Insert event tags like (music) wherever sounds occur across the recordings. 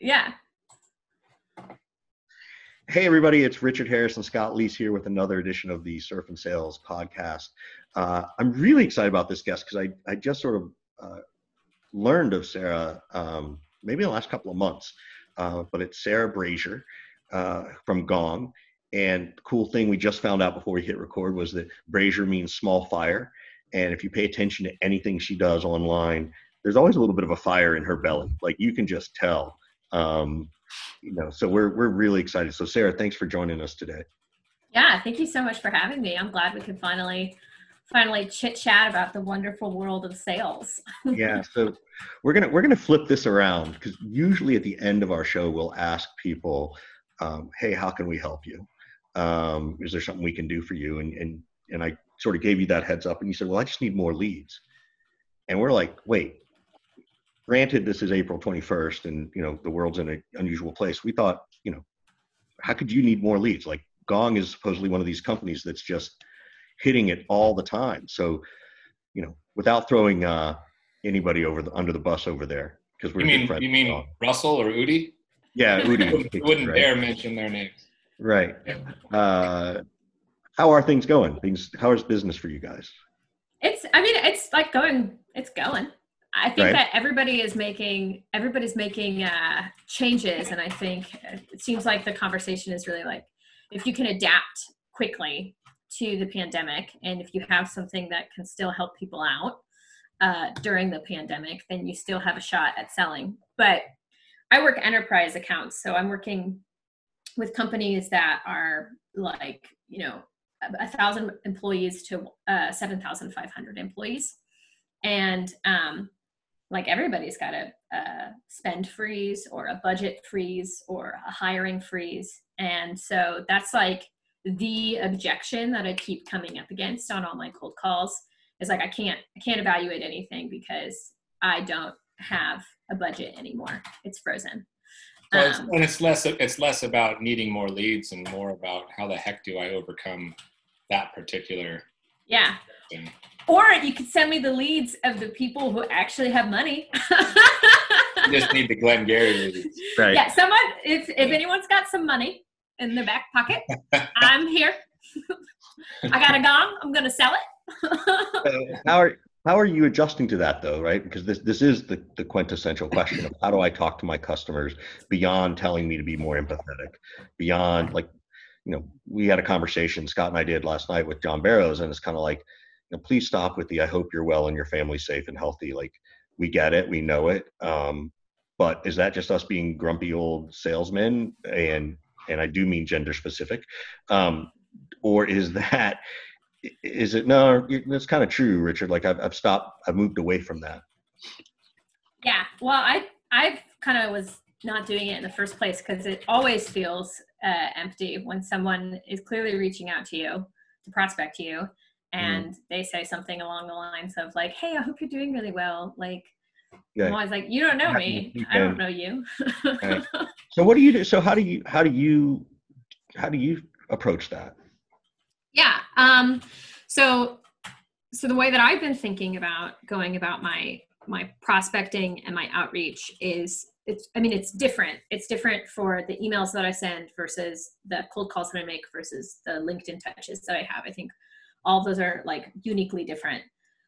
Yeah. Hey, everybody, it's Richard Harris and Scott Leese here with another edition of the Surf and Sales podcast. Uh, I'm really excited about this guest because I, I just sort of uh, learned of Sarah um, maybe in the last couple of months, uh, but it's Sarah Brazier uh, from Gong. And cool thing we just found out before we hit record was that Brazier means small fire. And if you pay attention to anything she does online, there's always a little bit of a fire in her belly. Like you can just tell. Um, you know, so we're we're really excited. So Sarah, thanks for joining us today. Yeah, thank you so much for having me. I'm glad we could finally finally chit chat about the wonderful world of sales. (laughs) yeah, so we're gonna we're gonna flip this around because usually at the end of our show we'll ask people, um, "Hey, how can we help you? Um, is there something we can do for you?" And and and I sort of gave you that heads up, and you said, "Well, I just need more leads," and we're like, "Wait." Granted, this is April 21st, and you know the world's in an unusual place. We thought, you know, how could you need more leads? Like Gong is supposedly one of these companies that's just hitting it all the time. So, you know, without throwing uh, anybody over the under the bus over there, because we're you mean you mean Russell or Udi? Yeah, (laughs) Udi. wouldn't, wouldn't right. dare mention their names. Right. Uh, how are things going? Things. How is business for you guys? It's. I mean, it's like going. It's going. I think right. that everybody is making everybody's making uh, changes, and I think it seems like the conversation is really like if you can adapt quickly to the pandemic and if you have something that can still help people out uh, during the pandemic then you still have a shot at selling but i work enterprise accounts so i'm working with companies that are like you know a thousand employees to uh, 7500 employees and um, like everybody's got a, a spend freeze or a budget freeze or a hiring freeze and so that's like the objection that I keep coming up against on all my cold calls is like I can't I can't evaluate anything because I don't have a budget anymore. It's frozen. Well, it's, um, and it's less it's less about needing more leads and more about how the heck do I overcome that particular yeah. Thing. Or you could send me the leads of the people who actually have money. you just need the Glengarry leads. (laughs) Right. Yeah, someone if if anyone's got some money, in the back pocket. (laughs) I'm here. I got a gong. I'm going to sell it. Uh, how are how are you adjusting to that though, right? Because this this is the, the quintessential question of how do I talk to my customers beyond telling me to be more empathetic, beyond like, you know, we had a conversation Scott and I did last night with John Barrows, and it's kind of like, know, please stop with the I hope you're well and your family's safe and healthy. Like, we get it, we know it. Um, but is that just us being grumpy old salesmen and and I do mean gender specific, um, or is that is it no? That's kind of true, Richard. Like I've I've stopped. I've moved away from that. Yeah. Well, I I kind of was not doing it in the first place because it always feels uh, empty when someone is clearly reaching out to you to prospect you and mm. they say something along the lines of like hey i hope you're doing really well like yeah. I'm always like, you don't know me. I don't know you. right. (laughs) So what do you do? So how do you how do you how do you approach that? Yeah. Um, so so the way that I've been thinking about going about my my prospecting and my outreach is it's I mean it's different. It's different for the emails that I send versus the cold calls that I make versus the LinkedIn touches that I have. I think all those are like uniquely different.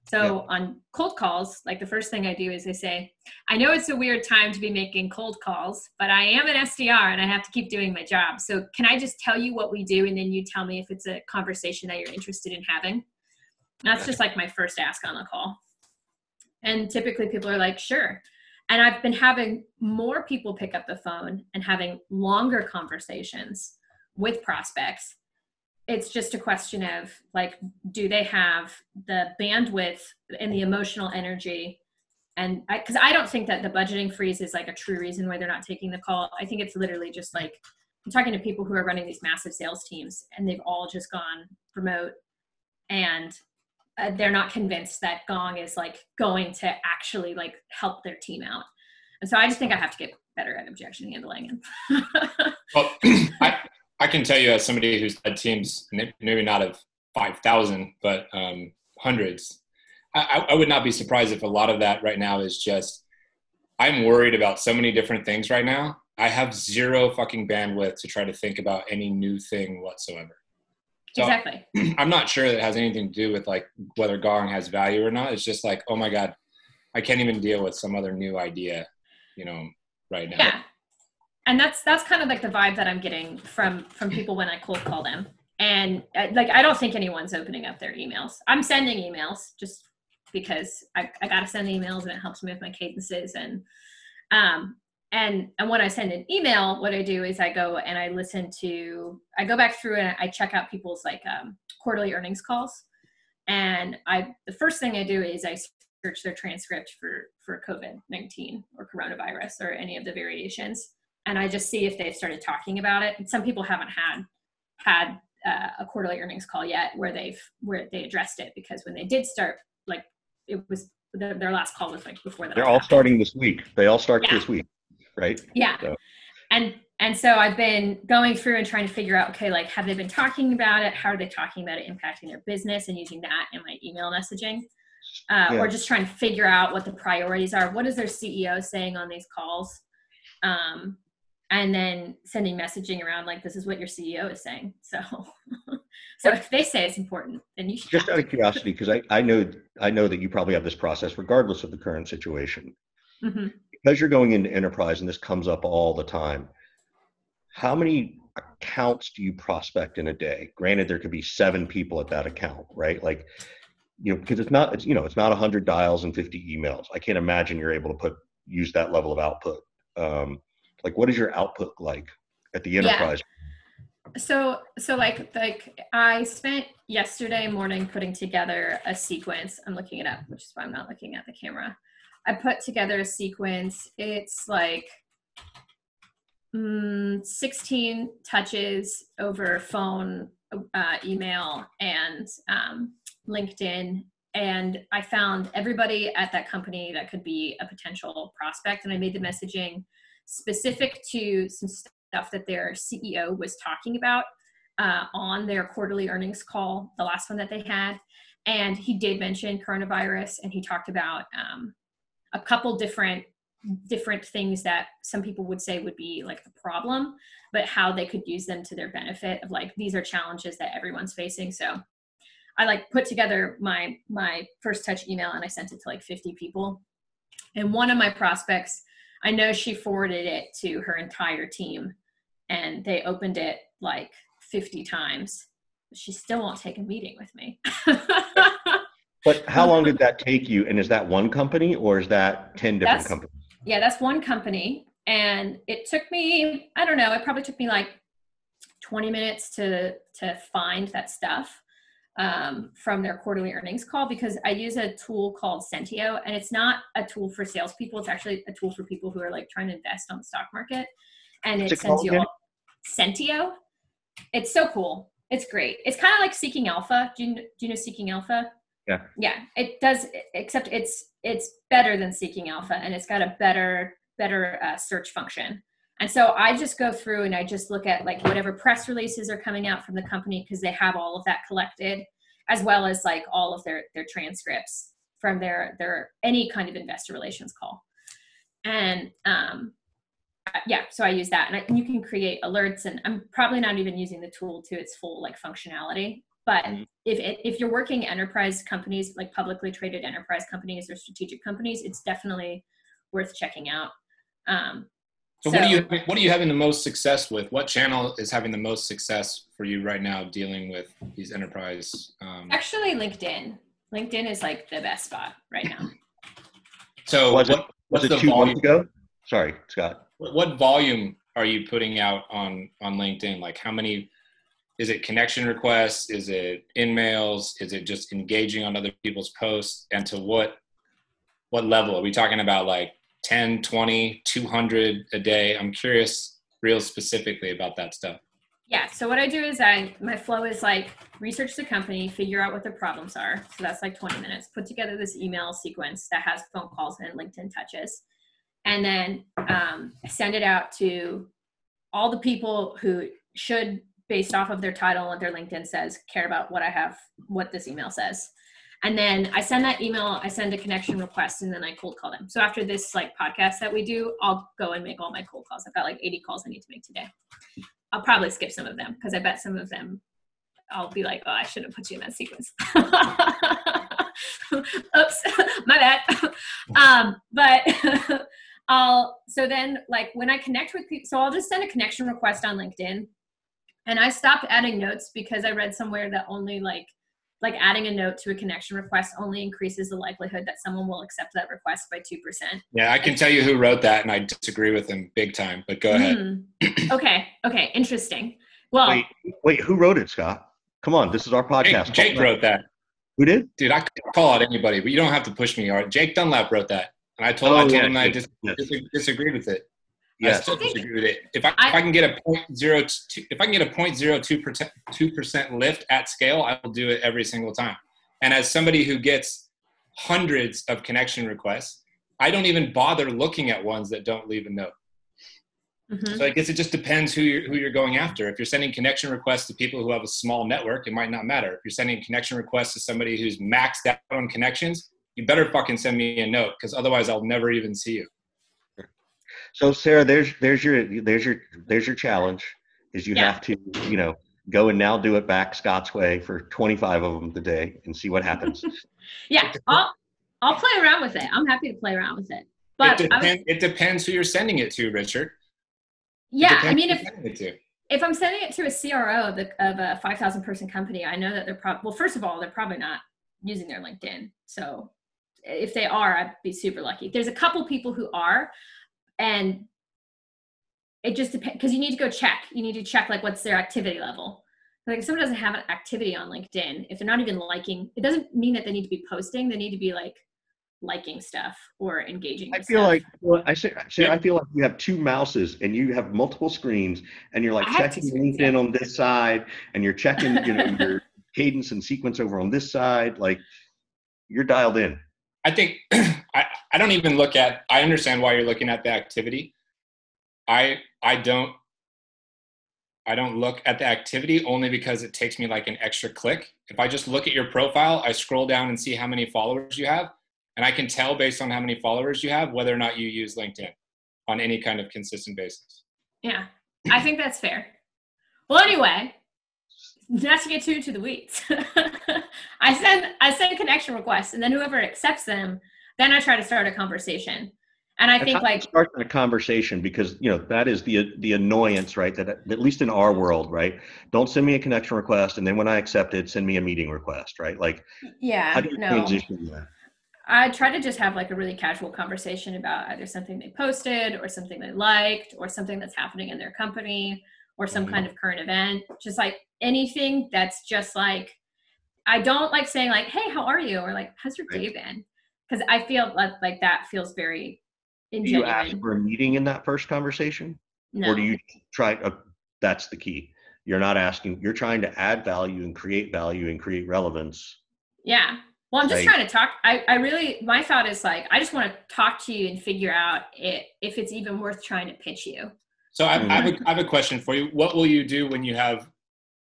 So on cold calls, like the first thing I do is I say, I know it's a weird time to be making cold calls, but I am an SDR and I have to keep doing my job. So can I just tell you what we do and then you tell me if it's a conversation that you're interested in having? That's just like my first ask on the call. And typically people are like, sure. And I've been having more people pick up the phone and having longer conversations with prospects it's just a question of like do they have the bandwidth and the emotional energy? And because I, I, don't think that the budgeting freeze is like a true reason why they're not taking the call. I think it's literally just like i'm talking to people who are running these massive sales teams and they've all just gone remote and uh, they're not convinced that gong is like going to actually like help their team out. And so i just think i have to get better at objection handling. (laughs) Well (clears throat) I, I can tell you as somebody who's had teams, maybe not of 5,000, but um, hundreds, I, I, would not be surprised if a lot of that right now is just, I'm worried about so many different things right now I have zero fucking bandwidth to try to think about any new thing whatsoever. So exactly. (clears throat) I'm not sure that it has anything to do with like whether Gong has value or not. It's just like, oh my God, I can't even deal with some other new idea, you know, right now. Yeah. And that's that's kind of like the vibe that I'm getting from from people when I cold call them. And uh, like I don't think anyone's opening up their emails. I'm sending emails just because I, I gotta send emails and it helps me with my cadences and um and and when i send an email what i do is i go and i listen to i go back through and i check out people's like um, quarterly earnings calls and i the first thing i do is i search their transcript for for covid-19 or coronavirus or any of the variations and i just see if they've started talking about it and some people haven't had had uh, a quarterly earnings call yet where they've where they addressed it because when they did start like it was their, their last call was like before that they're all starting this week they all start yeah. this week right? Yeah. So. And and so I've been going through and trying to figure out, okay, like have they been talking about it? How are they talking about it impacting their business and using that in my email messaging? Uh, yeah. Or just trying to figure out what the priorities are. What is their CEO saying on these calls? Um, and then sending messaging around like this is what your CEO is saying. (laughs) So so if they say it's important, then you should just out of curiosity, because I, I know I know that you probably have this process regardless of the current situation. Mm-hmm because you're going into enterprise and this comes up all the time, how many accounts do you prospect in a day? Granted, there could be seven people at that account, right? Like, you know, because it's not, it's, you know, it's not 100 dials and 50 emails. I can't imagine you're able to put, use that level of output. Um, like, what is your output like at the enterprise? Yeah. So, so like, like I spent yesterday morning putting together a sequence. I'm looking it up, which is why I'm not looking at the camera. I put together a sequence. It's like mm, 16 touches over phone, uh, email, and um, LinkedIn. And I found everybody at that company that could be a potential prospect. And I made the messaging specific to some stuff that their CEO was talking about uh, on their quarterly earnings call, the last one that they had. And he did mention coronavirus and he talked about um, a couple different different things that some people would say would be like a problem but how they could use them to their benefit of like these are challenges that everyone's facing so i like put together my my first touch email and i sent it to like 50 people and one of my prospects i know she forwarded it to her entire team and they opened it like 50 times she still won't take a meeting with me (laughs) But how long did that take you? And is that one company or is that 10 different that's, companies? Yeah, that's one company. And it took me, I don't know, it probably took me like 20 minutes to to find that stuff um, from their quarterly earnings call because I use a tool called Sentieo, and it's not a tool for salespeople. It's actually a tool for people who are like trying to invest on the stock market, and it, it sends you all Sentieo. It's so cool. It's great. It's kind of like Seeking Alpha. Do you do you know Seeking Alpha? Yeah. Yeah, it does. Except it's it's better than Seeking Alpha, and it's got a better better uh, search function. And so I just go through and I just look at like whatever press releases are coming out from the company because they have all of that collected, as well as like all of their their transcripts from their their any kind of investor relations call. And um, yeah, so I use that, and, I, and you can create alerts. And I'm probably not even using the tool to its full like functionality, but mm-hmm. if it, if you're working enterprise companies, like publicly traded enterprise companies or strategic companies, it's definitely worth checking out. Um, so, so, what are you what are you having the most success with? What channel is having the most success for you right now dealing with these enterprise? Um, actually, LinkedIn. LinkedIn is like the best spot right now. So was what, it, was it two volume? months ago? Sorry, Scott. What, what volume are you putting out on on LinkedIn? Like how many is it connection requests is it in mails is it just engaging on other people's posts and to what what level are we talking about like 10 20 200 a day. I'm curious real specifically about that stuff. Yeah so what i do is i my flow is like research the company figure out what their problems are. So that's like 20 minutes. Put together this email sequence that has phone calls and linkedin touches. And then um, send it out to all the people who should based off of their title and what their LinkedIn says, care about what I have, what this email says. And then I send that email, I send a connection request, and then I cold call them. So after this like podcast that we do, I'll go and make all my cold calls. I've got like 80 calls I need to make today. I'll probably skip some of them because I bet some of them I'll be like, oh, I should have put you in that sequence. (laughs) Oops, (laughs) my bad. Um, but (laughs) I'll so then like when I connect with people, so I'll just send a connection request on LinkedIn, and I stopped adding notes because I read somewhere that only like like adding a note to a connection request only increases the likelihood that someone will accept that request by 2%. Yeah, I can tell you who wrote that and I disagree with him big time, but go ahead. Mm. okay, okay, interesting. Well, wait, wait, who wrote it, Scott? Come on, this is our podcast. Jake, Jake wrote that. Who did? Dude, I could call out anybody, but you don't have to push me. All right, Jake Dunlap wrote that, and I told, oh, I told yeah, him I dis- yes. disagreed with it. Yes. I still disagree with it. If I, I, if I can get a point zero two, if I can get a point zero two percent two percent lift at scale, I will do it every single time. And as somebody who gets hundreds of connection requests, I don't even bother looking at ones that don't leave a note. Mm-hmm. So I guess it just depends who you're, who you're going after. If you're sending connection requests to people who have a small network, it might not matter. If you're sending connection requests to somebody who's maxed out on connections, you better fucking send me a note because otherwise I'll never even see you. So Sarah, there's there's your there's your there's your challenge is you yeah. have to you know go and now do it back Scott's way for 25 of them today and see what happens. (laughs) yeah, I'll I'll play around with it. I'm happy to play around with it. But it, depend, it depends who you're sending it to, Richard. Yeah, I mean, if if I'm sending it to a CRO of, the, of a 5,000 person company, I know that they're probably well. First of all, they're probably not using their LinkedIn. So if they are, I'd be super lucky. There's a couple people who are, and it just depends because you need to go check. You need to check like what's their activity level. Like if someone doesn't have an activity on LinkedIn, if they're not even liking, it doesn't mean that they need to be posting. They need to be like liking stuff or engaging. I feel stuff. like well, I say, say I feel like you have two mouses and you have multiple screens and you're like I checking screens, LinkedIn yeah. on this side and you're checking you know your (laughs) cadence and sequence over on this side. Like you're dialed in. I think (clears throat) I, I don't even look at I understand why you're looking at the activity. I I don't I don't look at the activity only because it takes me like an extra click. If I just look at your profile, I scroll down and see how many followers you have and I can tell based on how many followers you have whether or not you use LinkedIn on any kind of consistent basis. Yeah, I think that's fair. Well, anyway, not to get too to the weeds, (laughs) I send I send connection requests, and then whoever accepts them, then I try to start a conversation. And I think like starting a conversation because you know that is the the annoyance, right? That at least in our world, right? Don't send me a connection request, and then when I accept it, send me a meeting request, right? Like, yeah, how do you no. transition that? I try to just have like a really casual conversation about either something they posted or something they liked or something that's happening in their company or some mm-hmm. kind of current event. Just like anything that's just like, I don't like saying like, "Hey, how are you?" or like, "How's your day been?" Because I feel like, like that feels very. Ingenuine. Do you ask for a meeting in that first conversation, no. or do you try? Uh, that's the key. You're not asking. You're trying to add value and create value and create relevance. Yeah, well, I'm just trying to talk. I, I really, my thought is like, I just want to talk to you and figure out it, if it's even worth trying to pitch you. So I, I, have a, I have a question for you. What will you do when you have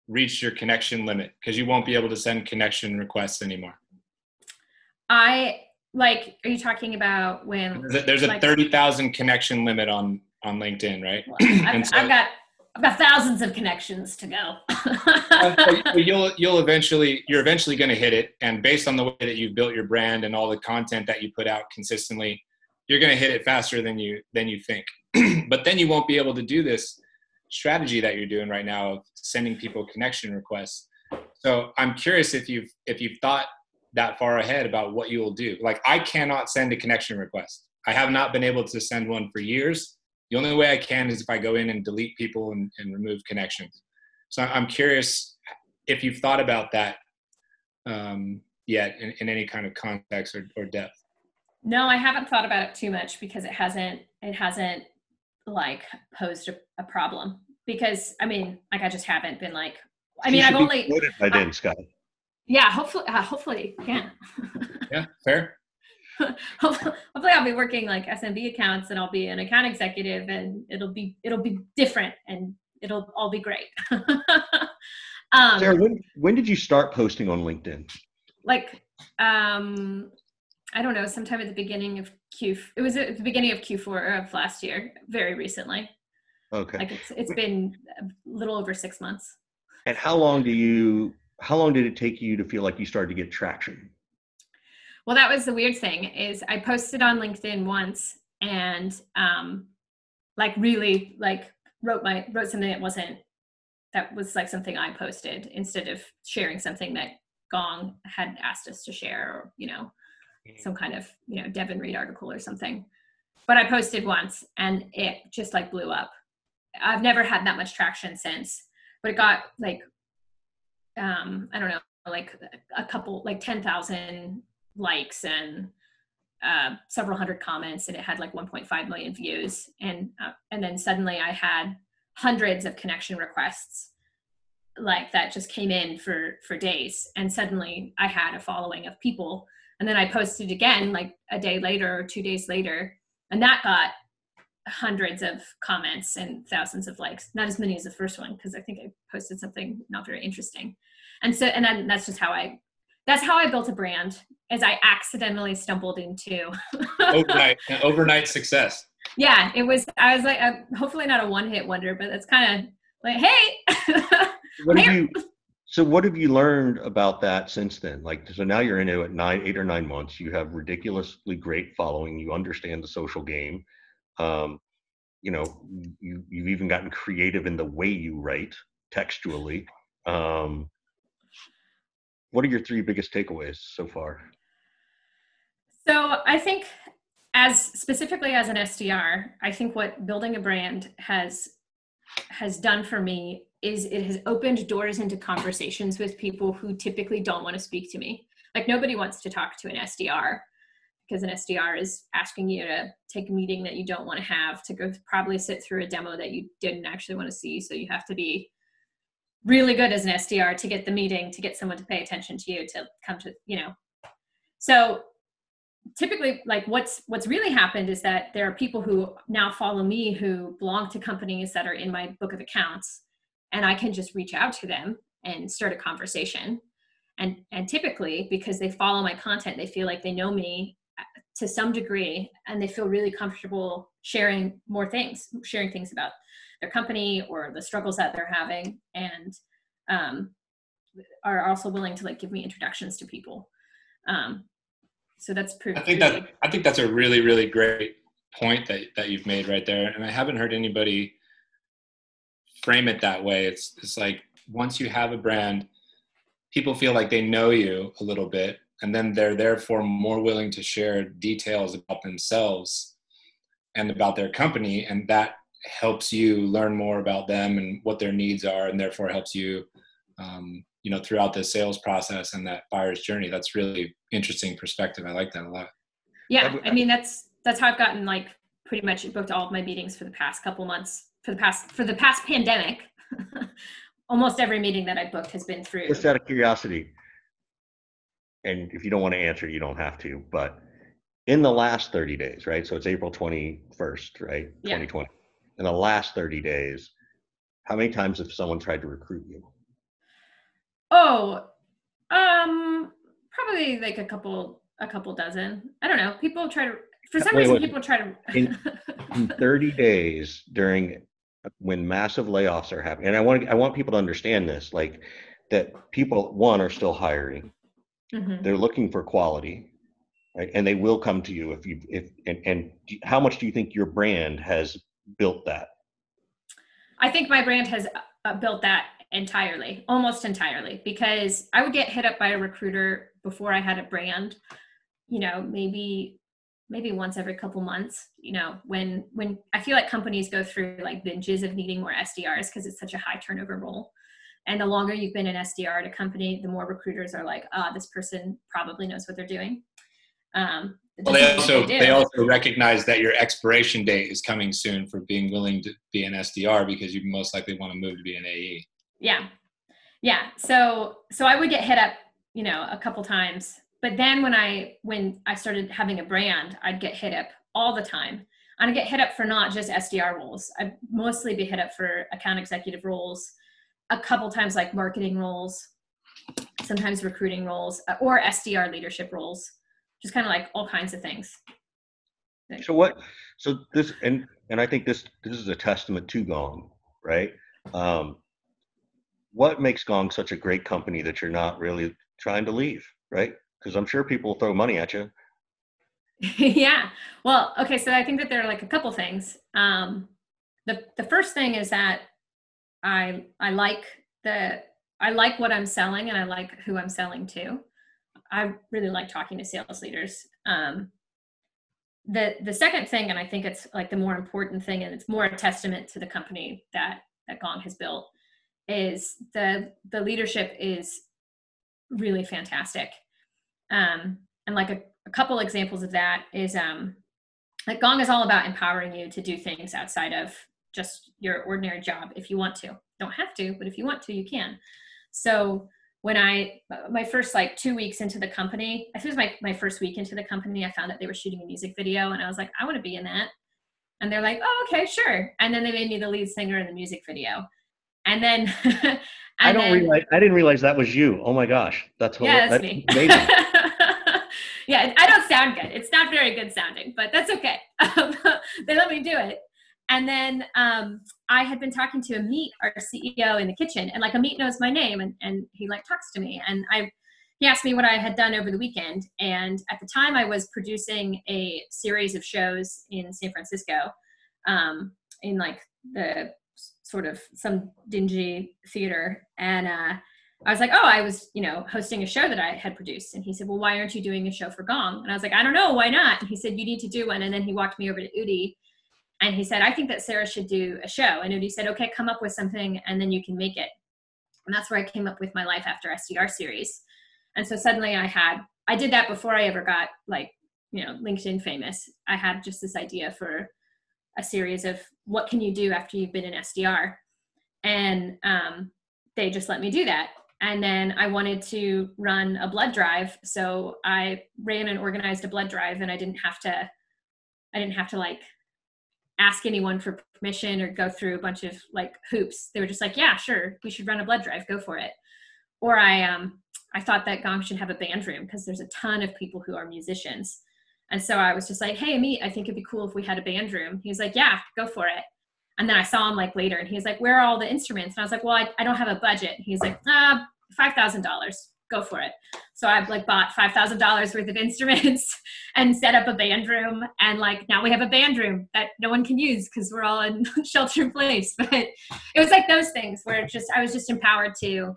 reached your connection limit? Because you won't be able to send connection requests anymore. I like, are you talking about when there's a, there's a 30,000 connection limit on, on LinkedIn, right? Well, I've, so, I've got I've got thousands of connections to go. uh, (laughs) you'll you'll eventually you're eventually going to hit it, and based on the way that you've built your brand and all the content that you put out consistently, you're going to hit it faster than you than you think. (clears throat) but then you won't be able to do this strategy that you're doing right now of sending people connection requests. So I'm curious if you've if you've thought that far ahead about what you will do. Like I cannot send a connection request. I have not been able to send one for years the only way I can is if I go in and delete people and, and remove connections. So I'm curious if you've thought about that um, yet in, in, any kind of context or, or depth. No, I haven't thought about it too much because it hasn't it hasn't like posed a, a problem. Because I mean, like I just haven't been like. I mean, I've only. By then, Scott. Yeah, hopefully, uh, hopefully, yeah. (laughs) yeah, fair. hopefully I'll be working like SMB accounts and I'll be an account executive and it'll be it'll be different and it'll all be great. (laughs) um, Sarah, when when did you start posting on LinkedIn? like um I don't know, sometime at the beginning of Q. It was at the beginning of Q4 of last year, very recently. Okay. Like it's it's been a little over six months. And how long do you? How long did it take you to feel like you started to get traction? Well, that was the weird thing is I posted on LinkedIn once and um, like really like wrote my wrote something that wasn't that was like something I posted instead of sharing something that Gong had asked us to share or you know some kind of you know Devin Reed article or something. But I posted once and it just like blew up. I've never had that much traction since, but it got like um I don't know like a couple like 10,000 likes and uh, several hundred comments and it had like 1.5 million views. And uh, and then suddenly I had hundreds of connection requests like that just came in for for days. And suddenly I had a following of people. And then I posted again like a day later or two days later and that got hundreds of comments and thousands of likes not as many as the first one because I think I posted something not very interesting and so and then that's just how I that's how I built a brand as I accidentally stumbled into (laughs) overnight overnight success. Yeah, it was. I was like, uh, hopefully not a one hit wonder, but it's kind of like, hey. (laughs) what have you? So what have you learned about that since then? Like, so now you're into it nine, eight or nine months. You have ridiculously great following. You understand the social game. Um, you know, you you've even gotten creative in the way you write textually. Um, what are your three biggest takeaways so far? So I think as specifically as an SDR, I think what building a brand has has done for me is it has opened doors into conversations with people who typically don't want to speak to me. Like nobody wants to talk to an SDR because an SDR is asking you to take a meeting that you don't want to have, to go probably sit through a demo that you didn't actually want to see. So you have to be really good as an SDR to get the meeting, to get someone to pay attention to you, to come to, you know. So typically like what's what's really happened is that there are people who now follow me who belong to companies that are in my book of accounts and i can just reach out to them and start a conversation and and typically because they follow my content they feel like they know me to some degree and they feel really comfortable sharing more things sharing things about their company or the struggles that they're having and um, are also willing to like give me introductions to people um, so that's pretty. I think that I think that's a really really great point that that you've made right there, and I haven't heard anybody frame it that way. It's it's like once you have a brand, people feel like they know you a little bit, and then they're therefore more willing to share details about themselves and about their company, and that helps you learn more about them and what their needs are, and therefore helps you um, you know throughout the sales process and that buyer's journey. That's really interesting perspective. I like that a lot. Yeah i mean that's that's how i've gotten like pretty much booked all of my meetings for the past couple months for the past for the past pandemic. (laughs) Almost every meeting that i booked has been through just out of curiosity and if you don't want to answer you don't have to but in the last 30 days right so it's april 21st right Yeah. 2020 in the last 30 days how many times have someone tried to recruit you Oh, um, probably like a couple, a couple dozen. I don't know. People try to, for some Wait, reason, wait. people try to. In- (laughs) in 30 days during when massive layoffs are happening and i want i want people to understand this like that people one are still hiring Mhm. they're looking for quality right and they will come to you if you if and, and how much do you think your brand has built that I think my brand has uh, built that entirely, almost entirely, because I would get hit up by a recruiter before I had a brand. You know, maybe maybe once every couple months. You know, when when I feel like companies go through like binges of needing more SDRs because it's such a high turnover role. And the longer you've been an SDR at a company, the more recruiters are like, ah, this person probably knows what they're doing. Um, well they also do. they also recognize that your expiration date is coming soon for being willing to be an sdr because you most likely want to move to be an ae yeah. Yeah so so i would get hit up you know a couple times. But then when i when i started having a brand i'd get hit up all the time. I'd get hit up for not just sdr roles. I'd mostly be hit up for account executive roles a couple times like marketing roles sometimes recruiting roles uh, or SDR leadership roles, just kind of like all kinds of things. So what? So this and and I think this this is a testament to Gong, right? Um, what makes Gong such a great company that you're not really trying to leave, right? Because I'm sure people throw money at you. (laughs) yeah. Well, okay. So I think that there are like a couple things. Um, the the first thing is that I I like the I like what I'm selling and I like who I'm selling to. I really like talking to sales leaders. Um, the the second thing, and I think it's like the more important thing, and it's more a testament to the company that that Gong has built, is the the leadership is really fantastic. Um, and like a, a couple examples of that is um, like Gong is all about empowering you to do things outside of just your ordinary job if you want to. Don't have to, but if you want to, you can. So when I my first like two weeks into the company, I think it was my my first week into the company, I found that they were shooting a music video, and I was like, I want to be in that. And they're like, oh, okay, sure. And then they made me the lead singer in the music video. And then (laughs) and I don't then, realize I didn't realize that was you. Oh my gosh, that's yeah, hilarious. that's me. (laughs) yeah, I don't sound good. It's not very good sounding, but that's okay. (laughs) they let me do it. And then um, I had been talking to Amit, our CEO, in the kitchen, and like Amit knows my name, and, and he like talks to me, and I he asked me what I had done over the weekend, and at the time I was producing a series of shows in San Francisco, um, in like the sort of some dingy theater, and uh, I was like, oh, I was, you know, hosting a show that I had produced. And he said, well, why aren't you doing a show for Gong? And I was like, I don't know, why not? And he said, you need to do one. And then he walked me over to Udi and he said, I think that Sarah should do a show. And Udi said, okay, come up with something and then you can make it. And that's where I came up with my Life After SDR series. And so suddenly I had, I did that before I ever got like, you know, LinkedIn famous. I had just this idea for a series of what can you do after you've been in SDR. And um, they just let me do that and then I wanted to run a blood drive. So I ran and organized a blood drive and I didn't have to I didn't have to like ask anyone for permission or go through a bunch of like hoops. They were just like, yeah, sure, we should run a blood drive, go for it. Or I um I thought that Gong should have a band room because there's a ton of people who are musicians. And so I was just like, hey, Amit, I think it'd be cool if we had a band room. He was like, yeah, go for it. And then I saw him like later and he was like, where are all the instruments? And I was like, well, I, I don't have a budget. He's like, ah, $5,000, go for it. So I've like bought $5,000 worth of instruments (laughs) and set up a band room. And like now we have a band room that no one can use because we're all in (laughs) shelter in place. But it was like those things where just, I was just empowered to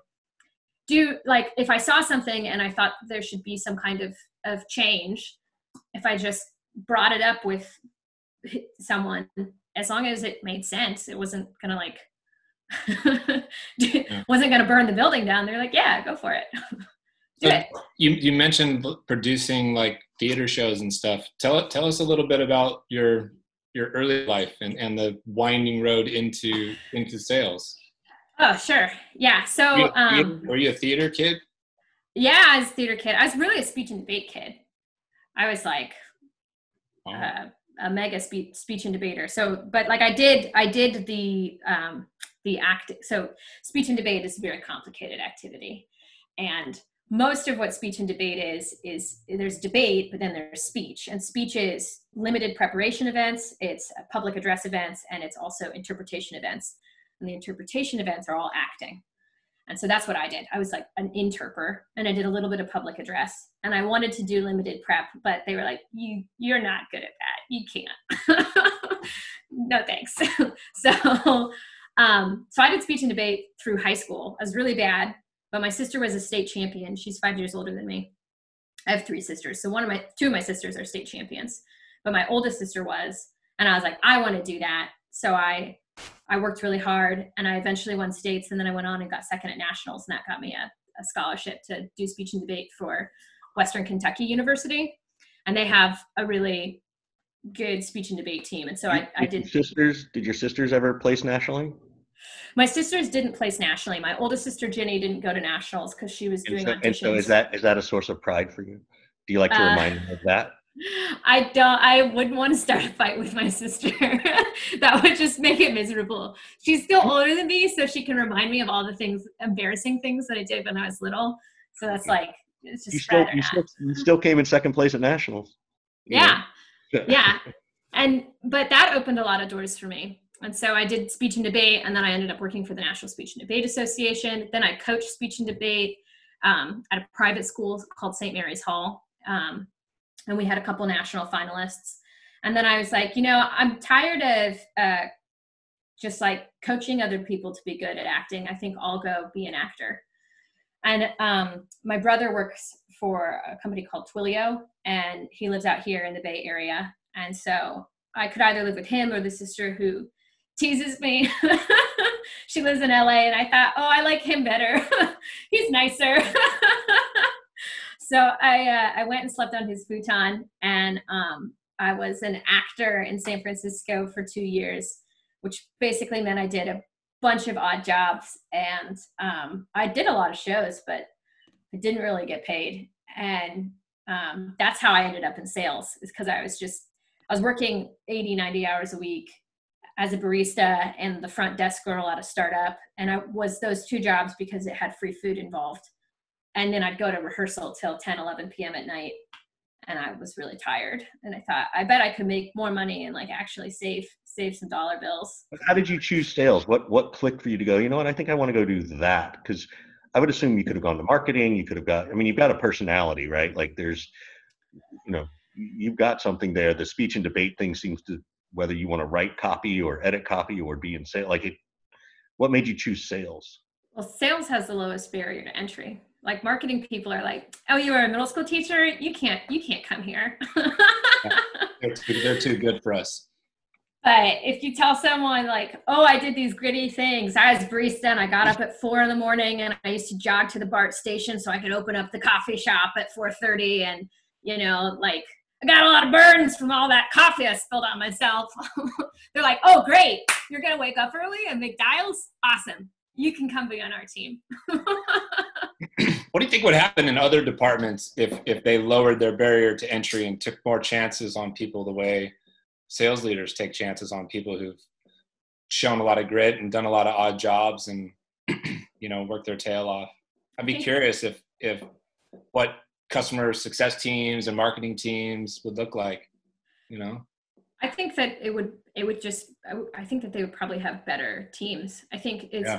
do like, if I saw something and I thought there should be some kind of, of change, if I just brought it up with someone as long as it made sense it wasn't gonna like (laughs) wasn't gonna burn the building down they're like yeah go for it (laughs) do So it You you mentioned producing like theater shows and stuff. Tell tell us a little bit about your your early life and, and the winding road into into sales. oh sure yeah Were so you, um were you a theater kid? yeah as a theater kid i was really a speech and debate kid i was like Oh. uh, a mega speech speech and debater so but like i did i did the um the act so speech and debate is a very complicated activity and most of what speech and debate is is there's debate but then there's speech and speech is limited preparation events it's public address events and it's also interpretation events and the interpretation events are all acting and so that's what I did. I was like an interpreter and I did a little bit of public address. And I wanted to do limited prep, but they were like, You you're not good at that. You can't. (laughs) no thanks. (laughs) so um so I did speech and debate through high school. I was really bad, but my sister was a state champion. She's five years older than me. I have three sisters. So one of my two of my sisters are state champions, but my oldest sister was. And I was like, I want to do that. So I I worked really hard and I eventually won states and then I went on and got second at nationals and that got me a, a scholarship to do speech and debate for Western Kentucky University. And they have a really good speech and debate team. And so I, I Did did sisters? Did your sisters ever place nationally? My sisters didn't place nationally. My oldest sister Jenny didn't go to nationals because she was And doing so, auditions. and so is that is that a source of pride for you? Do you like to Uh, remind them of that? (laughs) I don't. I wouldn't want to start a fight with my sister. (laughs) that would just make it miserable. She's still older than me, so she can remind me of all the things, embarrassing things that I did when I was little. so that's like it's just you still, you still you still came in second place at nationals. know? yeah (laughs) yeah and but that opened a lot of doors for me and so i did speech and debate and then i ended up working for the national speech and debate association. Then i coached speech and debate um, at a private school called st mary's hall. Um, and we had a couple national finalists. And then i was like you know i'm tired of uh, just like coaching other people to be good at acting. I think i'll go be an actor. And um, my brother works for a company called twilio and he lives out here in the bay area. And so I could either live with him or the sister who teases me. (laughs) she lives in LA, and I thought, oh, I like him better. (laughs) He's nicer. (laughs) so I uh, I went and slept on his futon, and um, I was an actor in San Francisco for two years, which basically meant I did a bunch of odd jobs, and um, I did a lot of shows, but I didn't really get paid, and um, that's how I ended up in sales, is because I was just I was working 80, 90 hours a week as a barista and the front desk girl at a startup. And I was those two jobs because it had free food involved. And then I'd go to rehearsal till 10, 11 p.m. at night. And I was really tired. And I thought, I bet I could make more money and like actually save save some dollar bills. How did you choose sales? What what clicked for you to go? You know what? I think I want to go do that because I would assume you could have gone to marketing. You could have got. I mean, you've got a personality, right? Like there's, you know, you've got something there. The speech and debate thing seems to whether you want to write copy or edit copy or be in sales. Like it, what made you choose sales? Well, sales has the lowest barrier to entry. Like marketing people are like, "Oh, you are a middle school teacher. You can't. You can't come here." (laughs) They're too, they're too good for us. But if you tell someone like, "Oh, I did these gritty things. I was barista and I got up at four in the morning and I used to jog to the BART station so I could open up the coffee shop at 4:30 and you know, like I got a lot of burns from all that coffee I spilled on myself." (laughs) They're like, "Oh, great. You're going to wake up early and make dials? Awesome. You can come be on our team." (laughs) What do you think would happen in other departments if if they lowered their barrier to entry and took more chances on people the way sales leaders take chances on people who've shown a lot of grit and done a lot of odd jobs and (clears throat) you know worked their tail off? I'd be curious if if what customer success teams and marketing teams would look like. You know, I think that it would it would just I w- I think that they would probably have better teams. I think it's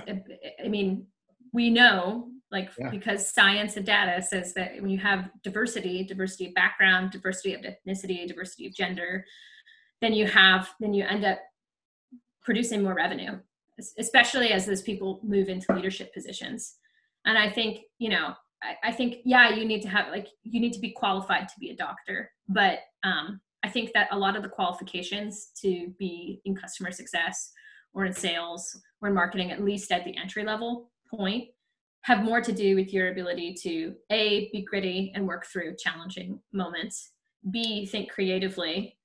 I mean we know like Yeah. because science and data says that when you have diversity, diversity of background, diversity of ethnicity, diversity of gender, then you have then you end up producing more revenue, especially as those people move into leadership positions. And I think you know I, think yeah you need to have like you need to be qualified to be a doctor, but um, I think that a lot of the qualifications to be in customer success or in sales or in marketing, at least at the entry level point, have more to do with your ability to A, be gritty and work through challenging moments, B, think creatively,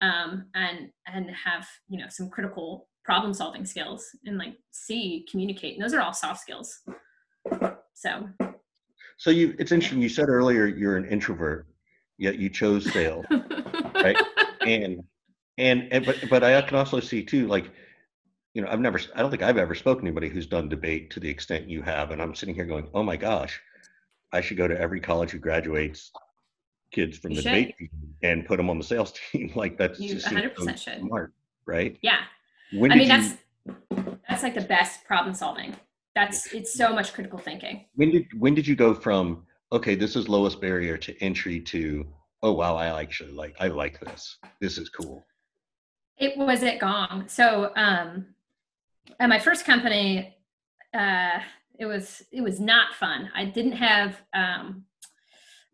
um, and and have you know some critical problem solving skills, and like C, communicate. And those are all soft skills. So So you, it's interesting. You said earlier you're an introvert, yet you chose sales, right? (laughs) And and, and but but I can also see too, like, you know, I've never, I don't think I've ever spoken to anybody who's done debate to the extent you have, and I'm sitting here going, oh my gosh, I should go to every college who graduates kids from You the should. debate and put them on the sales (laughs) team. like that's You just 100% so should. smart, right? yeah, When I mean you? that's that's like the best problem solving. That's it's so much critical thinking. when did when did you go from okay this is lowest barrier to entry to oh wow i actually like i like this this is cool It was at Gong. So um, at my first company, uh, it was it was not fun. I didn't have um,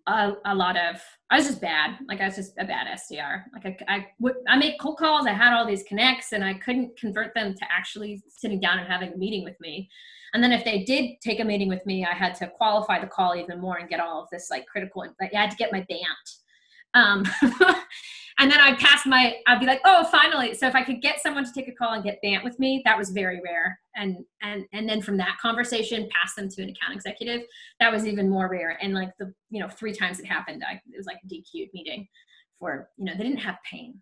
a, a lot of. I was just bad. Like I was just a bad SDR. Like I I made cold calls. I had all these connects, and I couldn't convert them to actually sitting down and having a meeting with me. And then if they did take a meeting with me, I had to qualify the call even more and get all of this like critical. Like I had to get my BANT. Um, (laughs) and then I'd pass my, I'd be like, oh, finally. So if I could get someone to take a call and get BANT with me, that was very rare. And and and then from that conversation, pass them to an account executive, that was even more rare. And like the, you know, three times it happened, I, it was like a DQ'd meeting for, you know, they didn't have pain.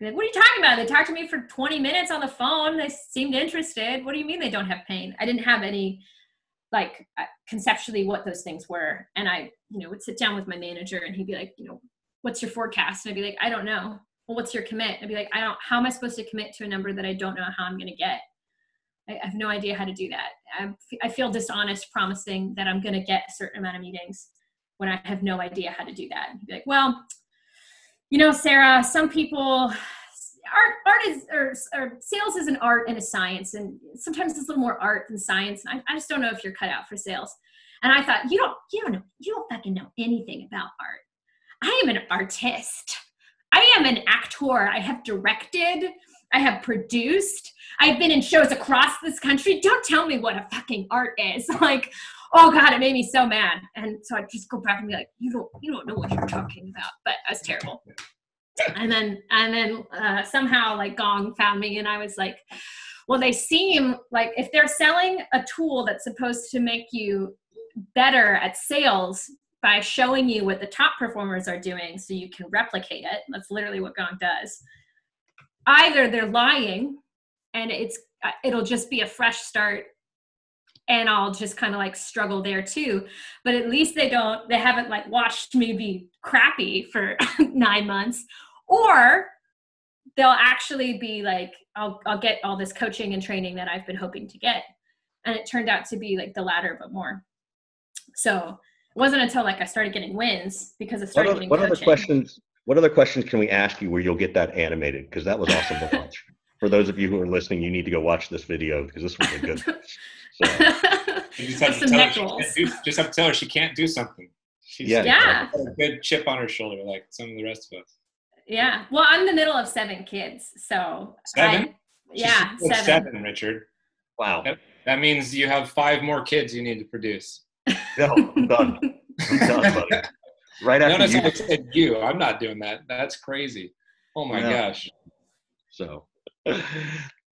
Like, what are you talking about? They talked to me for 20 minutes on the phone. They seemed interested. What do you mean they don't have pain? I didn't have any like uh, conceptually what those things were and i you know would sit down with my manager and he'd be like you know what's your forecast? And i'd be like i don't know. Well what's your commit? I'd be like i don't how am i supposed to commit to a number that i don't know how i'm going to get? I, have no idea how to do that. I, I feel dishonest promising that i'm going to get a certain amount of meetings when i have no idea how to do that. And be like well you know sarah some people art art is or, or, sales is an art and a science and sometimes it's a little more art than science and I, I, just don't know if you're cut out for sales. And i thought you don't you don't know you don't fucking know anything about art i am an artist. I am an actor. I have directed. I have produced. I've been in shows across this country. Don't tell me what a fucking art is. (laughs) Like oh god it made me so mad. And so i just go back and be like you don't you don't know what you're talking about. But i was terrible. And then and then uh, somehow like gong found me and i was like well they seem like if they're selling a tool that's supposed to make you better at sales by showing you what the top performers are doing so you can replicate it that's literally what gong does either they're lying and it's uh, it'll just be a fresh start and I'll just kind of like struggle there too. But at least they don't, they haven't like watched me be crappy for (laughs) nine months, or they'll actually be like, I'll, I'll get all this coaching and training that I've been hoping to get. And it turned out to be like the latter, but more. So it wasn't until like I started getting wins because I started what, getting what coaching. other questions? What other questions can we ask you where you'll get that animated? Because that was awesome to watch. (laughs) For those of you who are listening, you need to go watch this video because this was a good. (laughs) So. you just have, to tell her do, just have to tell her she can't do something. She's yeah. yeah. a good chip on her shoulder, like some of the rest of us. Yeah. Well, I'm the middle of seven kids, so seven. I, yeah, seven. seven. Richard. Wow. That, that, means you have five more kids you need to produce. No, I'm done. I'm done, buddy. (laughs) Right after Notice you. I said you. I'm not doing that. That's crazy. Oh my gosh. So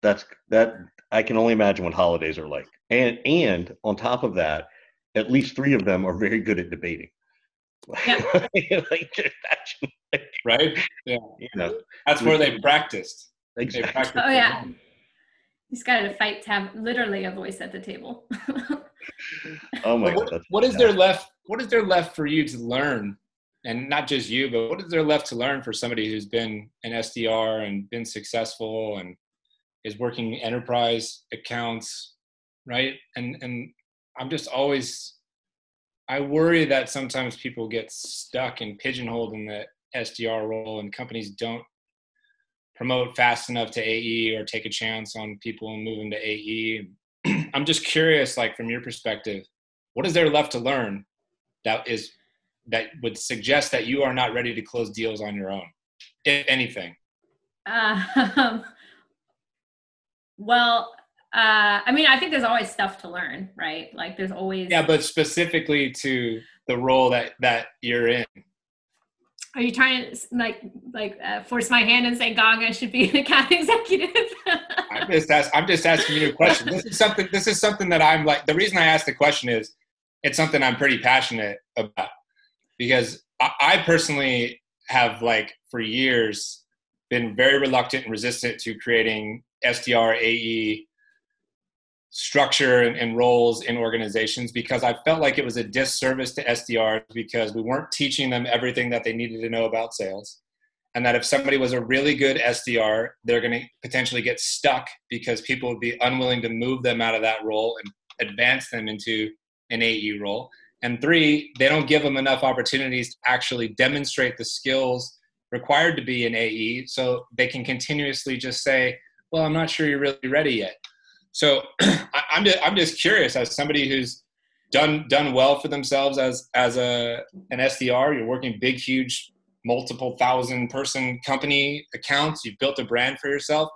that's that. I can only imagine what holidays are like. And and on top of that, at least three of them are very good at debating. Yeah. (laughs) like, right? Yeah. You know, That's where they practiced. Exactly. They practiced oh yeah. He's got to fight to have literally a voice at the table. (laughs) (laughs) oh my what, god. What is there left? What is there left for you to learn? And not just you, but what is there left to learn for somebody who's been an SDR and been successful and is working enterprise accounts, right? And and I'm just always I worry that sometimes people get stuck and pigeonholed in the SDR role and companies don't promote fast enough to AE or take a chance on people and move them to AE. (clears throat) I'm just curious, like from your perspective, what is there left to learn that is that would suggest that you are not ready to close deals on your own, if anything? Um, (laughs) well, uh, I mean, I think there's always stuff to learn, right? Like there's always yeah, but specifically to the role that that you're in. Are you trying to like like uh, force my hand and say Ganga should be an account (laughs) executive? I'm just ask, I'm just asking you a question. This is something. This is something that I'm like. The reason I asked the question is, it's something I'm pretty passionate about because I, I personally have like for years been very reluctant and resistant to creating SDR AE structure and, and, roles in organizations because I felt like it was a disservice to SDRs because we weren't teaching them everything that they needed to know about sales. And that if somebody was a really good SDR, they're going to potentially get stuck because people would be unwilling to move them out of that role and advance them into an AE role. And three, they don't give them enough opportunities to actually demonstrate the skills required to be an AE so they can continuously just say, well, I'm not sure you're really ready yet so (clears throat) I, am just, I'm just curious as somebody who's done done well for themselves as as a an SDR. You're working big, huge, multiple thousand person company accounts. You've built a brand for yourself.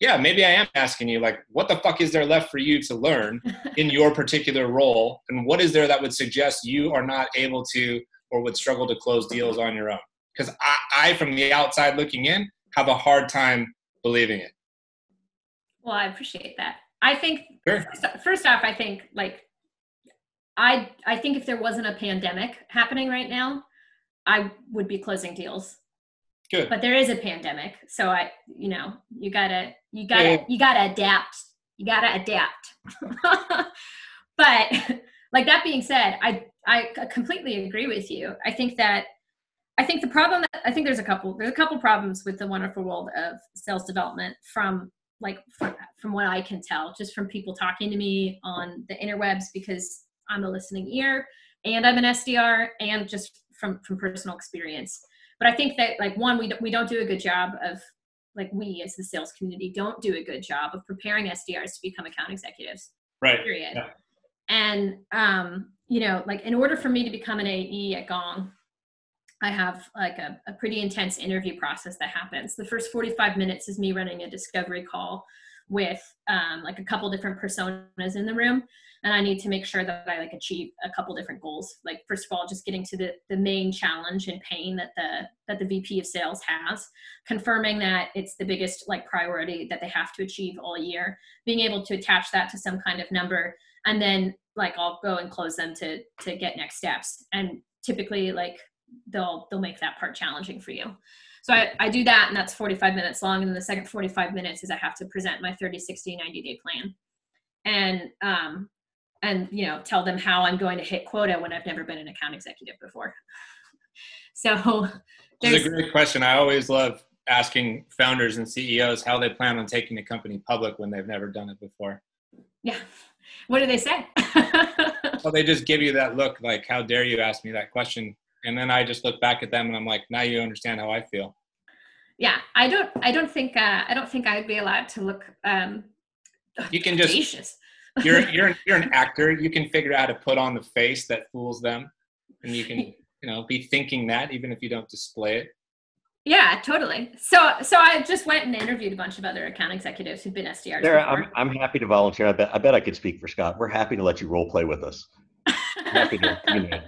Yeah, maybe I am asking you like, what the fuck is there left for you to learn (laughs) in your particular role, and what is there that would suggest you are not able to or would struggle to close deals on your own? Because I, I, from the outside looking in, have a hard time believing it. Well, I appreciate that. I think sure. first, first off, I think like I I think if there wasn't a pandemic happening right now, I would be closing deals. Good. But there is a pandemic, so I you know you gotta you gotta yeah. you gotta adapt. You gotta adapt. (laughs) but like that being said, I I completely agree with you. I think that I think the problem I think there's a couple there's a couple problems with the wonderful world of sales development from like from, from what I can tell, just from people talking to me on the interwebs because I'm a listening ear and I'm an SDR and just from from personal experience. But I think that like one we don't, we don't do a good job of like we as the sales community don't do a good job of preparing SDRs to become account executives. Right. Period. Yeah. And um, you know, like in order for me to become an AE at Gong, I have like a, a pretty intense interview process that happens. The first 45 minutes is me running a discovery call with um, like a couple different personas in the room and i need to make sure that i like achieve a couple different goals like first of all just getting to the the main challenge and pain that the that the vp of sales has confirming that it's the biggest like priority that they have to achieve all year being able to attach that to some kind of number and then like i'll go and close them to to get next steps and typically like they'll they'll make that part challenging for you. So I, I do that and that's 45 minutes long. And then the second 45 minutes is i have to present my 30 60 90 day plan. And um and you know tell them how i'm going to hit quota when i've never been an account executive before. (laughs) So it's a great question. I always love asking founders and ceos how they plan on taking the company public when they've never done it before. Yeah. What do they say? (laughs) Well they just give you that look like how dare you ask me that question and then I just look back at them and I'm like, now you understand how I feel. Yeah, I don't. I don't think. Uh, I don't think I'd be allowed to look. Um, you can just. you're (laughs) you're you're an actor. You can figure out how to put on the face that fools them, and you can you know be thinking that even if you don't display it. Yeah, totally. So so I just went and interviewed a bunch of other account executives who've been SDRs. Sarah, I'm I'm happy to volunteer. I bet I bet I could speak for Scott. We're happy to let you role play with us. (laughs) happy to, you know,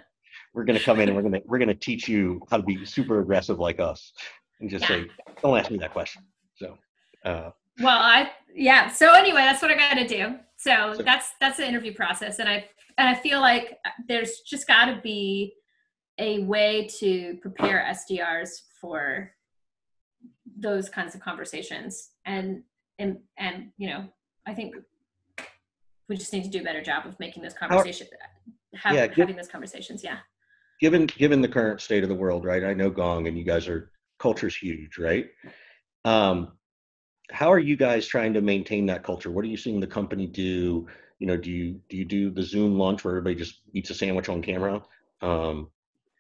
we're going to come in and we're (laughs) going to we're going to teach you how to be super aggressive like us and just yeah. say don't ask me that question. So uh, well i yeah. So anyway that's what i got to do. So, so that's that's the interview process and i and i feel like there's just got to be a way to prepare sdrs for those kinds of conversations and and and you know i think we just need to do a better job of making those conversations have, yeah, having those conversations yeah given given the current state of the world, right? I know Gong and you guys are culture's huge, right? Um, how are you guys trying to maintain that culture? What are you seeing the company do? You know, do you do you do the Zoom lunch where everybody just eats a sandwich on camera? Um,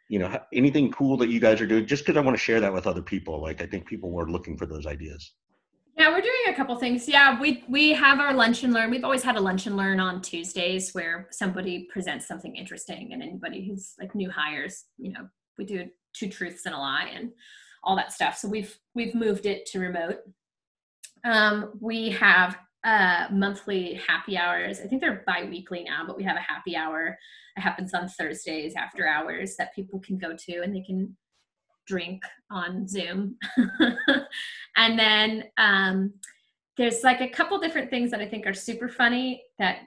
you know, anything cool that you guys are doing? Just because I want to share that with other people. Like I think people were looking for those ideas. Yeah, we're doing a couple things. Yeah, we we have our lunch and learn. We've always had a lunch and learn on Tuesdays where somebody presents something interesting, and anybody who's like new hires, you know, we do two truths and a lie and all that stuff. So we've we've moved it to remote. Um, we have uh, monthly happy hours. I think they're bi-weekly now, but we have a happy hour. It happens on Thursdays after hours that people can go to, and they can drink on Zoom. (laughs) and then um, there's like a couple different things that I think are super funny that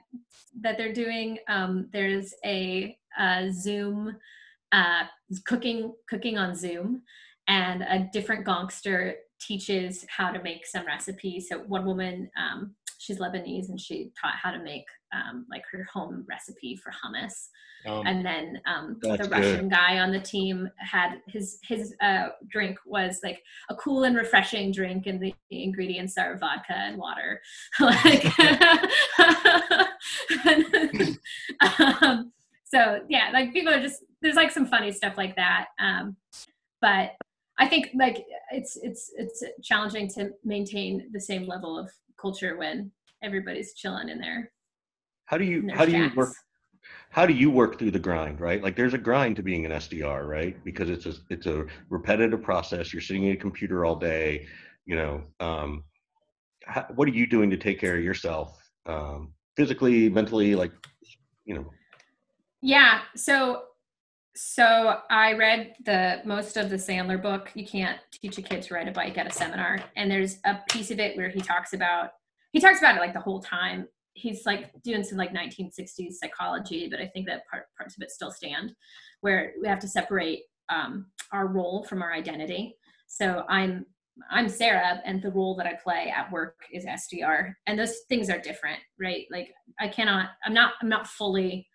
that they're doing. Um, there's a, a Zoom uh, cooking cooking on Zoom, and a different gongster teaches how to make some recipes. So one woman, um, she's Lebanese, and she taught how to make um, like her home recipe for hummus. Um, and then um, the Russian good. guy on the team had his his uh, drink was like a cool and refreshing drink, and the ingredients are vodka and water. (laughs) like, (laughs) (laughs) um, so yeah, like people are just there's like some funny stuff like that. Um, but I think like it's it's it's challenging to maintain the same level of culture when everybody's chilling in there. How do you how do you work how do you work through the grind, right? Like there's a grind to being an SDR, right? Because it's a it's a repetitive process. You're sitting at a computer all day, you know. Um, how, what are you doing to take care of yourself, um, physically, mentally, like, you know? Yeah. So so I read the most of the Sandler book. You can't teach a kid to ride a bike at a seminar, and there's a piece of it where he talks about he talks about it like the whole time he's like doing some like 1960s psychology, but I think that part, parts of it still stand, where we have to separate um, our role from our identity. So I'm I'm Sarah, and the role that I play at work is SDR, and those things are different, right? Like I cannot, I'm not, I'm not fully,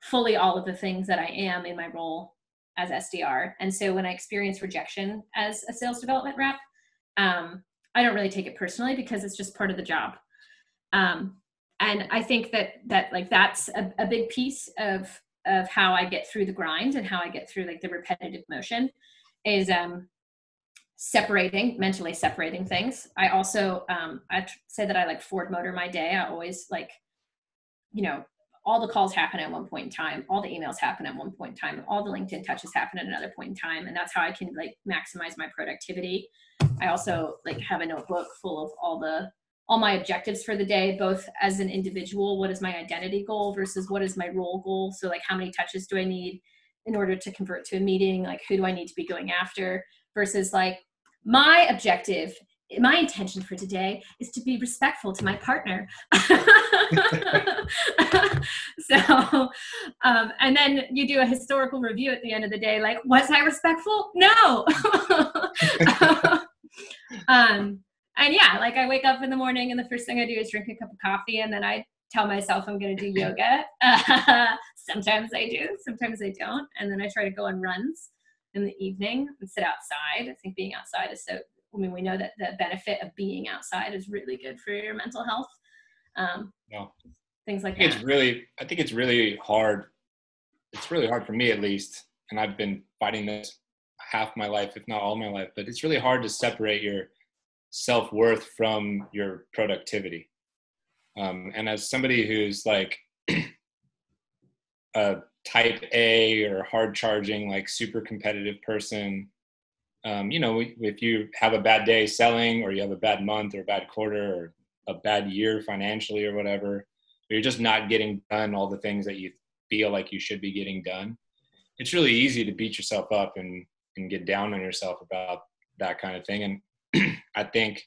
fully all of the things that I am in my role as SDR, and so when I experience rejection as a sales development rep, um, I don't really take it personally because it's just part of the job. Um, and I think that that like that's a, a big piece of of how I get through the grind and how I get through like the repetitive motion is um separating mentally separating things. I also um i say that i like ford motor my day. I always like you know all the calls happen at one point in time. All the emails happen at one point in time. All the linkedin touches happen at another point in time. And that's how i can like maximize my productivity. I also like have a notebook full of all the all my objectives for the day both as an individual what is my identity goal versus what is my role goal? So like how many touches do i need in order to convert to a meeting? Like who do i need to be going after? Versus like my objective my intention for today is to be respectful to my partner. (laughs) So um, and then you do a historical review at the end of the day like was i respectful? No. (laughs) Um, and yeah like i wake up in the morning and the first thing i do is drink a cup of coffee and then i tell myself i'm going to do (laughs) yoga uh, (laughs) sometimes i do sometimes i don't and then i try to go on runs in the evening and sit outside. I think being outside is so, I mean, we know that the benefit of being outside is really good for your mental health. Um, no. Things like that. It's really, I think it's really hard. It's really hard for me at least. And I've been fighting this half my life, if not all my life, but it's really hard to separate your self worth from your productivity. Um, and as somebody who's like (clears throat) a type A or hard charging, like super competitive person, um, you know, if you have a bad day selling or you have a bad month or a bad quarter or a bad year financially or whatever, or you're just not getting done all the things that you feel like you should be getting done, it's really easy to beat yourself up and, and get down on yourself about that kind of thing. And I think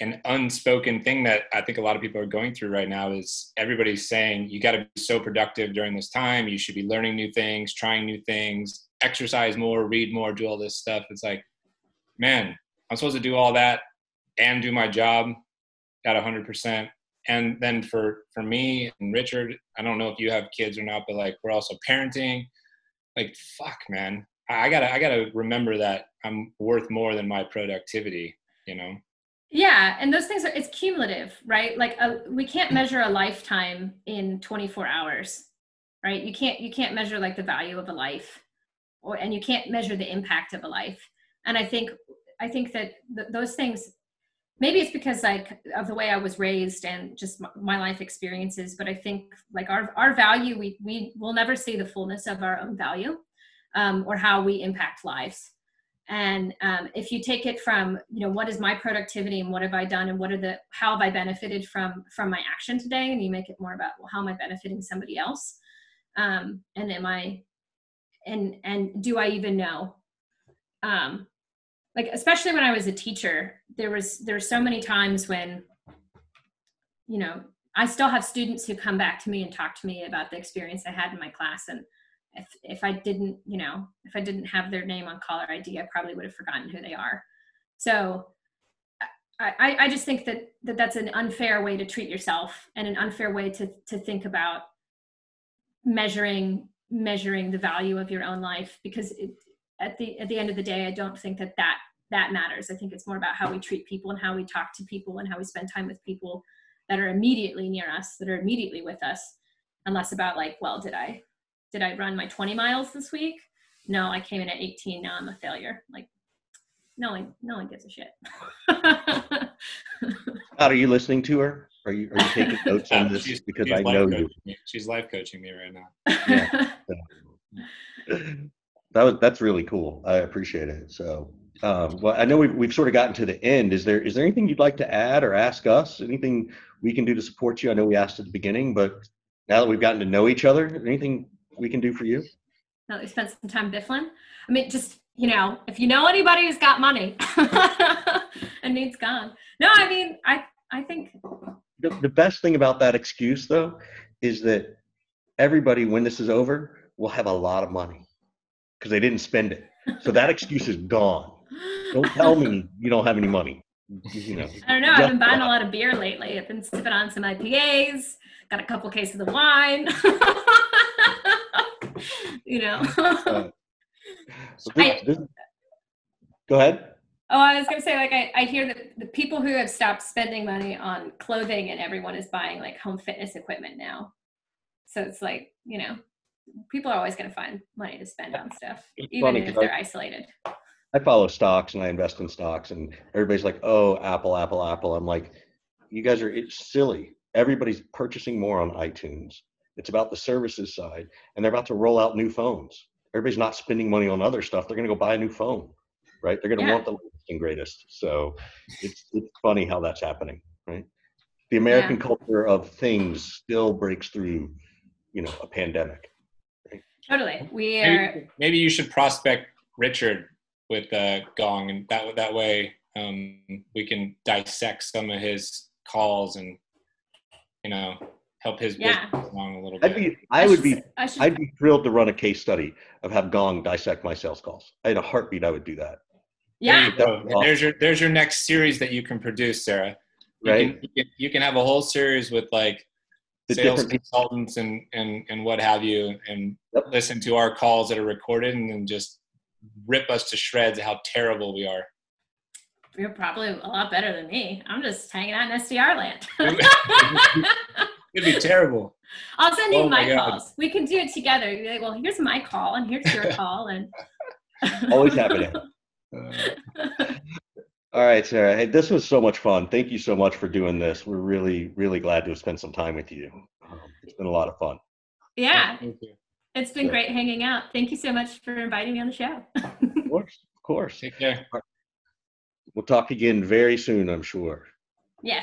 an unspoken thing that I think a lot of people are going through right now is everybody's saying you got to be so productive during this time. You should be learning new things, trying new things, exercise more, read more, do all this stuff. It's like, man, I'm supposed to do all that and do my job at 100%. And then for for me and Richard, I don't know if you have kids or not, but like we're also parenting. Like fuck, man, I gotta I gotta remember that I'm worth more than my productivity. You know? Yeah and those things are it's cumulative right? Like a, uh, we can't measure a lifetime in 24 hours right? You can't you can't measure like the value of a life or and you can't measure the impact of a life. And i think i think that th- those things maybe it's because like of the way i was raised and just my life experiences but i think like our our value we we will never see the fullness of our own value um, or how we impact lives. And um, if you take it from you know what is my productivity and what have i done and what are the how have i benefited from from my action today? And you make it more about well how am i benefiting somebody else? Um, and am i and and do i even know? Um, like especially when i was a teacher there was there were so many times when you know i still have students who come back to me and talk to me about the experience i had in my class. And if if I didn't, you know, if I didn't have their name on caller ID, I probably would have forgotten who they are. So I, I just think that, that that's an unfair way to treat yourself and an unfair way to, to think about measuring measuring the value of your own life because it, at the at the end of the day i don't think that that that matters i think it's more about how we treat people and how we talk to people and how we spend time with people that are immediately near us that are immediately with us and less about like well did i did I run my 20 miles this week? No, I came in at 18. Now I'm a failure. Like, no one, no one gives a shit. (laughs) are you listening to her? Are you, are you taking (laughs) notes on this? She's, because she's I know you. Me. She's life coaching me right now. Yeah. (laughs) that was, that's really cool. I appreciate it. So, um, well, I know we've, we've sort of gotten to the end. Is there, is there anything you'd like to add or ask us? Anything we can do to support you? I know we asked at the beginning, but now that we've gotten to know each other, anything we can do for you? Now that we spent some time biffling. I mean, just you know, if you know anybody who's got money (laughs) and needs Gong. No, I mean, I I think the, the best thing about that excuse though is that everybody when this is over will have a lot of money because they didn't spend it. So that excuse is gone. Don't tell me (laughs) you don't have any money. You know. I don't know. I've been buying a lot of beer lately. I've been sipping on some IPAs. Got a couple cases of wine. (laughs) you know. Uh, (laughs) so I- this- this- go ahead. Oh, I was gonna say, like, I, I hear that the people who have stopped spending money on clothing and everyone is buying like home fitness equipment now. So it's like, you know, people are always gonna find money to spend on stuff, It's even funny if 'cause I- they're isolated. I follow stocks and I invest in stocks, and everybody's like, "Oh, Apple, Apple, Apple." I'm like, "You guys are it's silly. Everybody's purchasing more on iTunes. It's about the services side, and they're about to roll out new phones. Everybody's not spending money on other stuff. They're going to go buy a new phone, right? They're going to Yeah. want the latest and greatest. So it's it's funny how that's happening, right? The American culture of things still breaks through, you know, a pandemic. Totally. We are, Maybe, maybe you should prospect Richard with uh, Gong, and that that way um, we can dissect some of his calls and you know help his Yeah. business along a little I'd be I would should be s- I should, I'd be thrilled to run a case study of have Gong dissect my sales calls. I had a heartbeat. I would do that. There yeah. you go. And there's your there's your next series that you can produce, Sarah. You Right. Can, you, can, you can have a whole series with like The sales consultants and, and and what have you, and Yep. listen to our calls that are recorded, and then just rip us to shreds how terrible we are. You're probably a lot better than me. I'm just hanging out in SDR land. (laughs) It'd be terrible. I'll send you Oh my my, calls. We can do it together. You're like, well, here's my call and here's your (laughs) call and (laughs) Always happening. Uh, All right, Sarah. Hey, this was so much fun. Thank you so much for doing this. We're really, really glad to have spent some time with you. Um, it's been a lot of fun. yeah, thank you. It's been Yeah. great hanging out. Thank you so much for inviting me on the show. Of course, of course. Take care. We'll talk again very soon, I'm sure.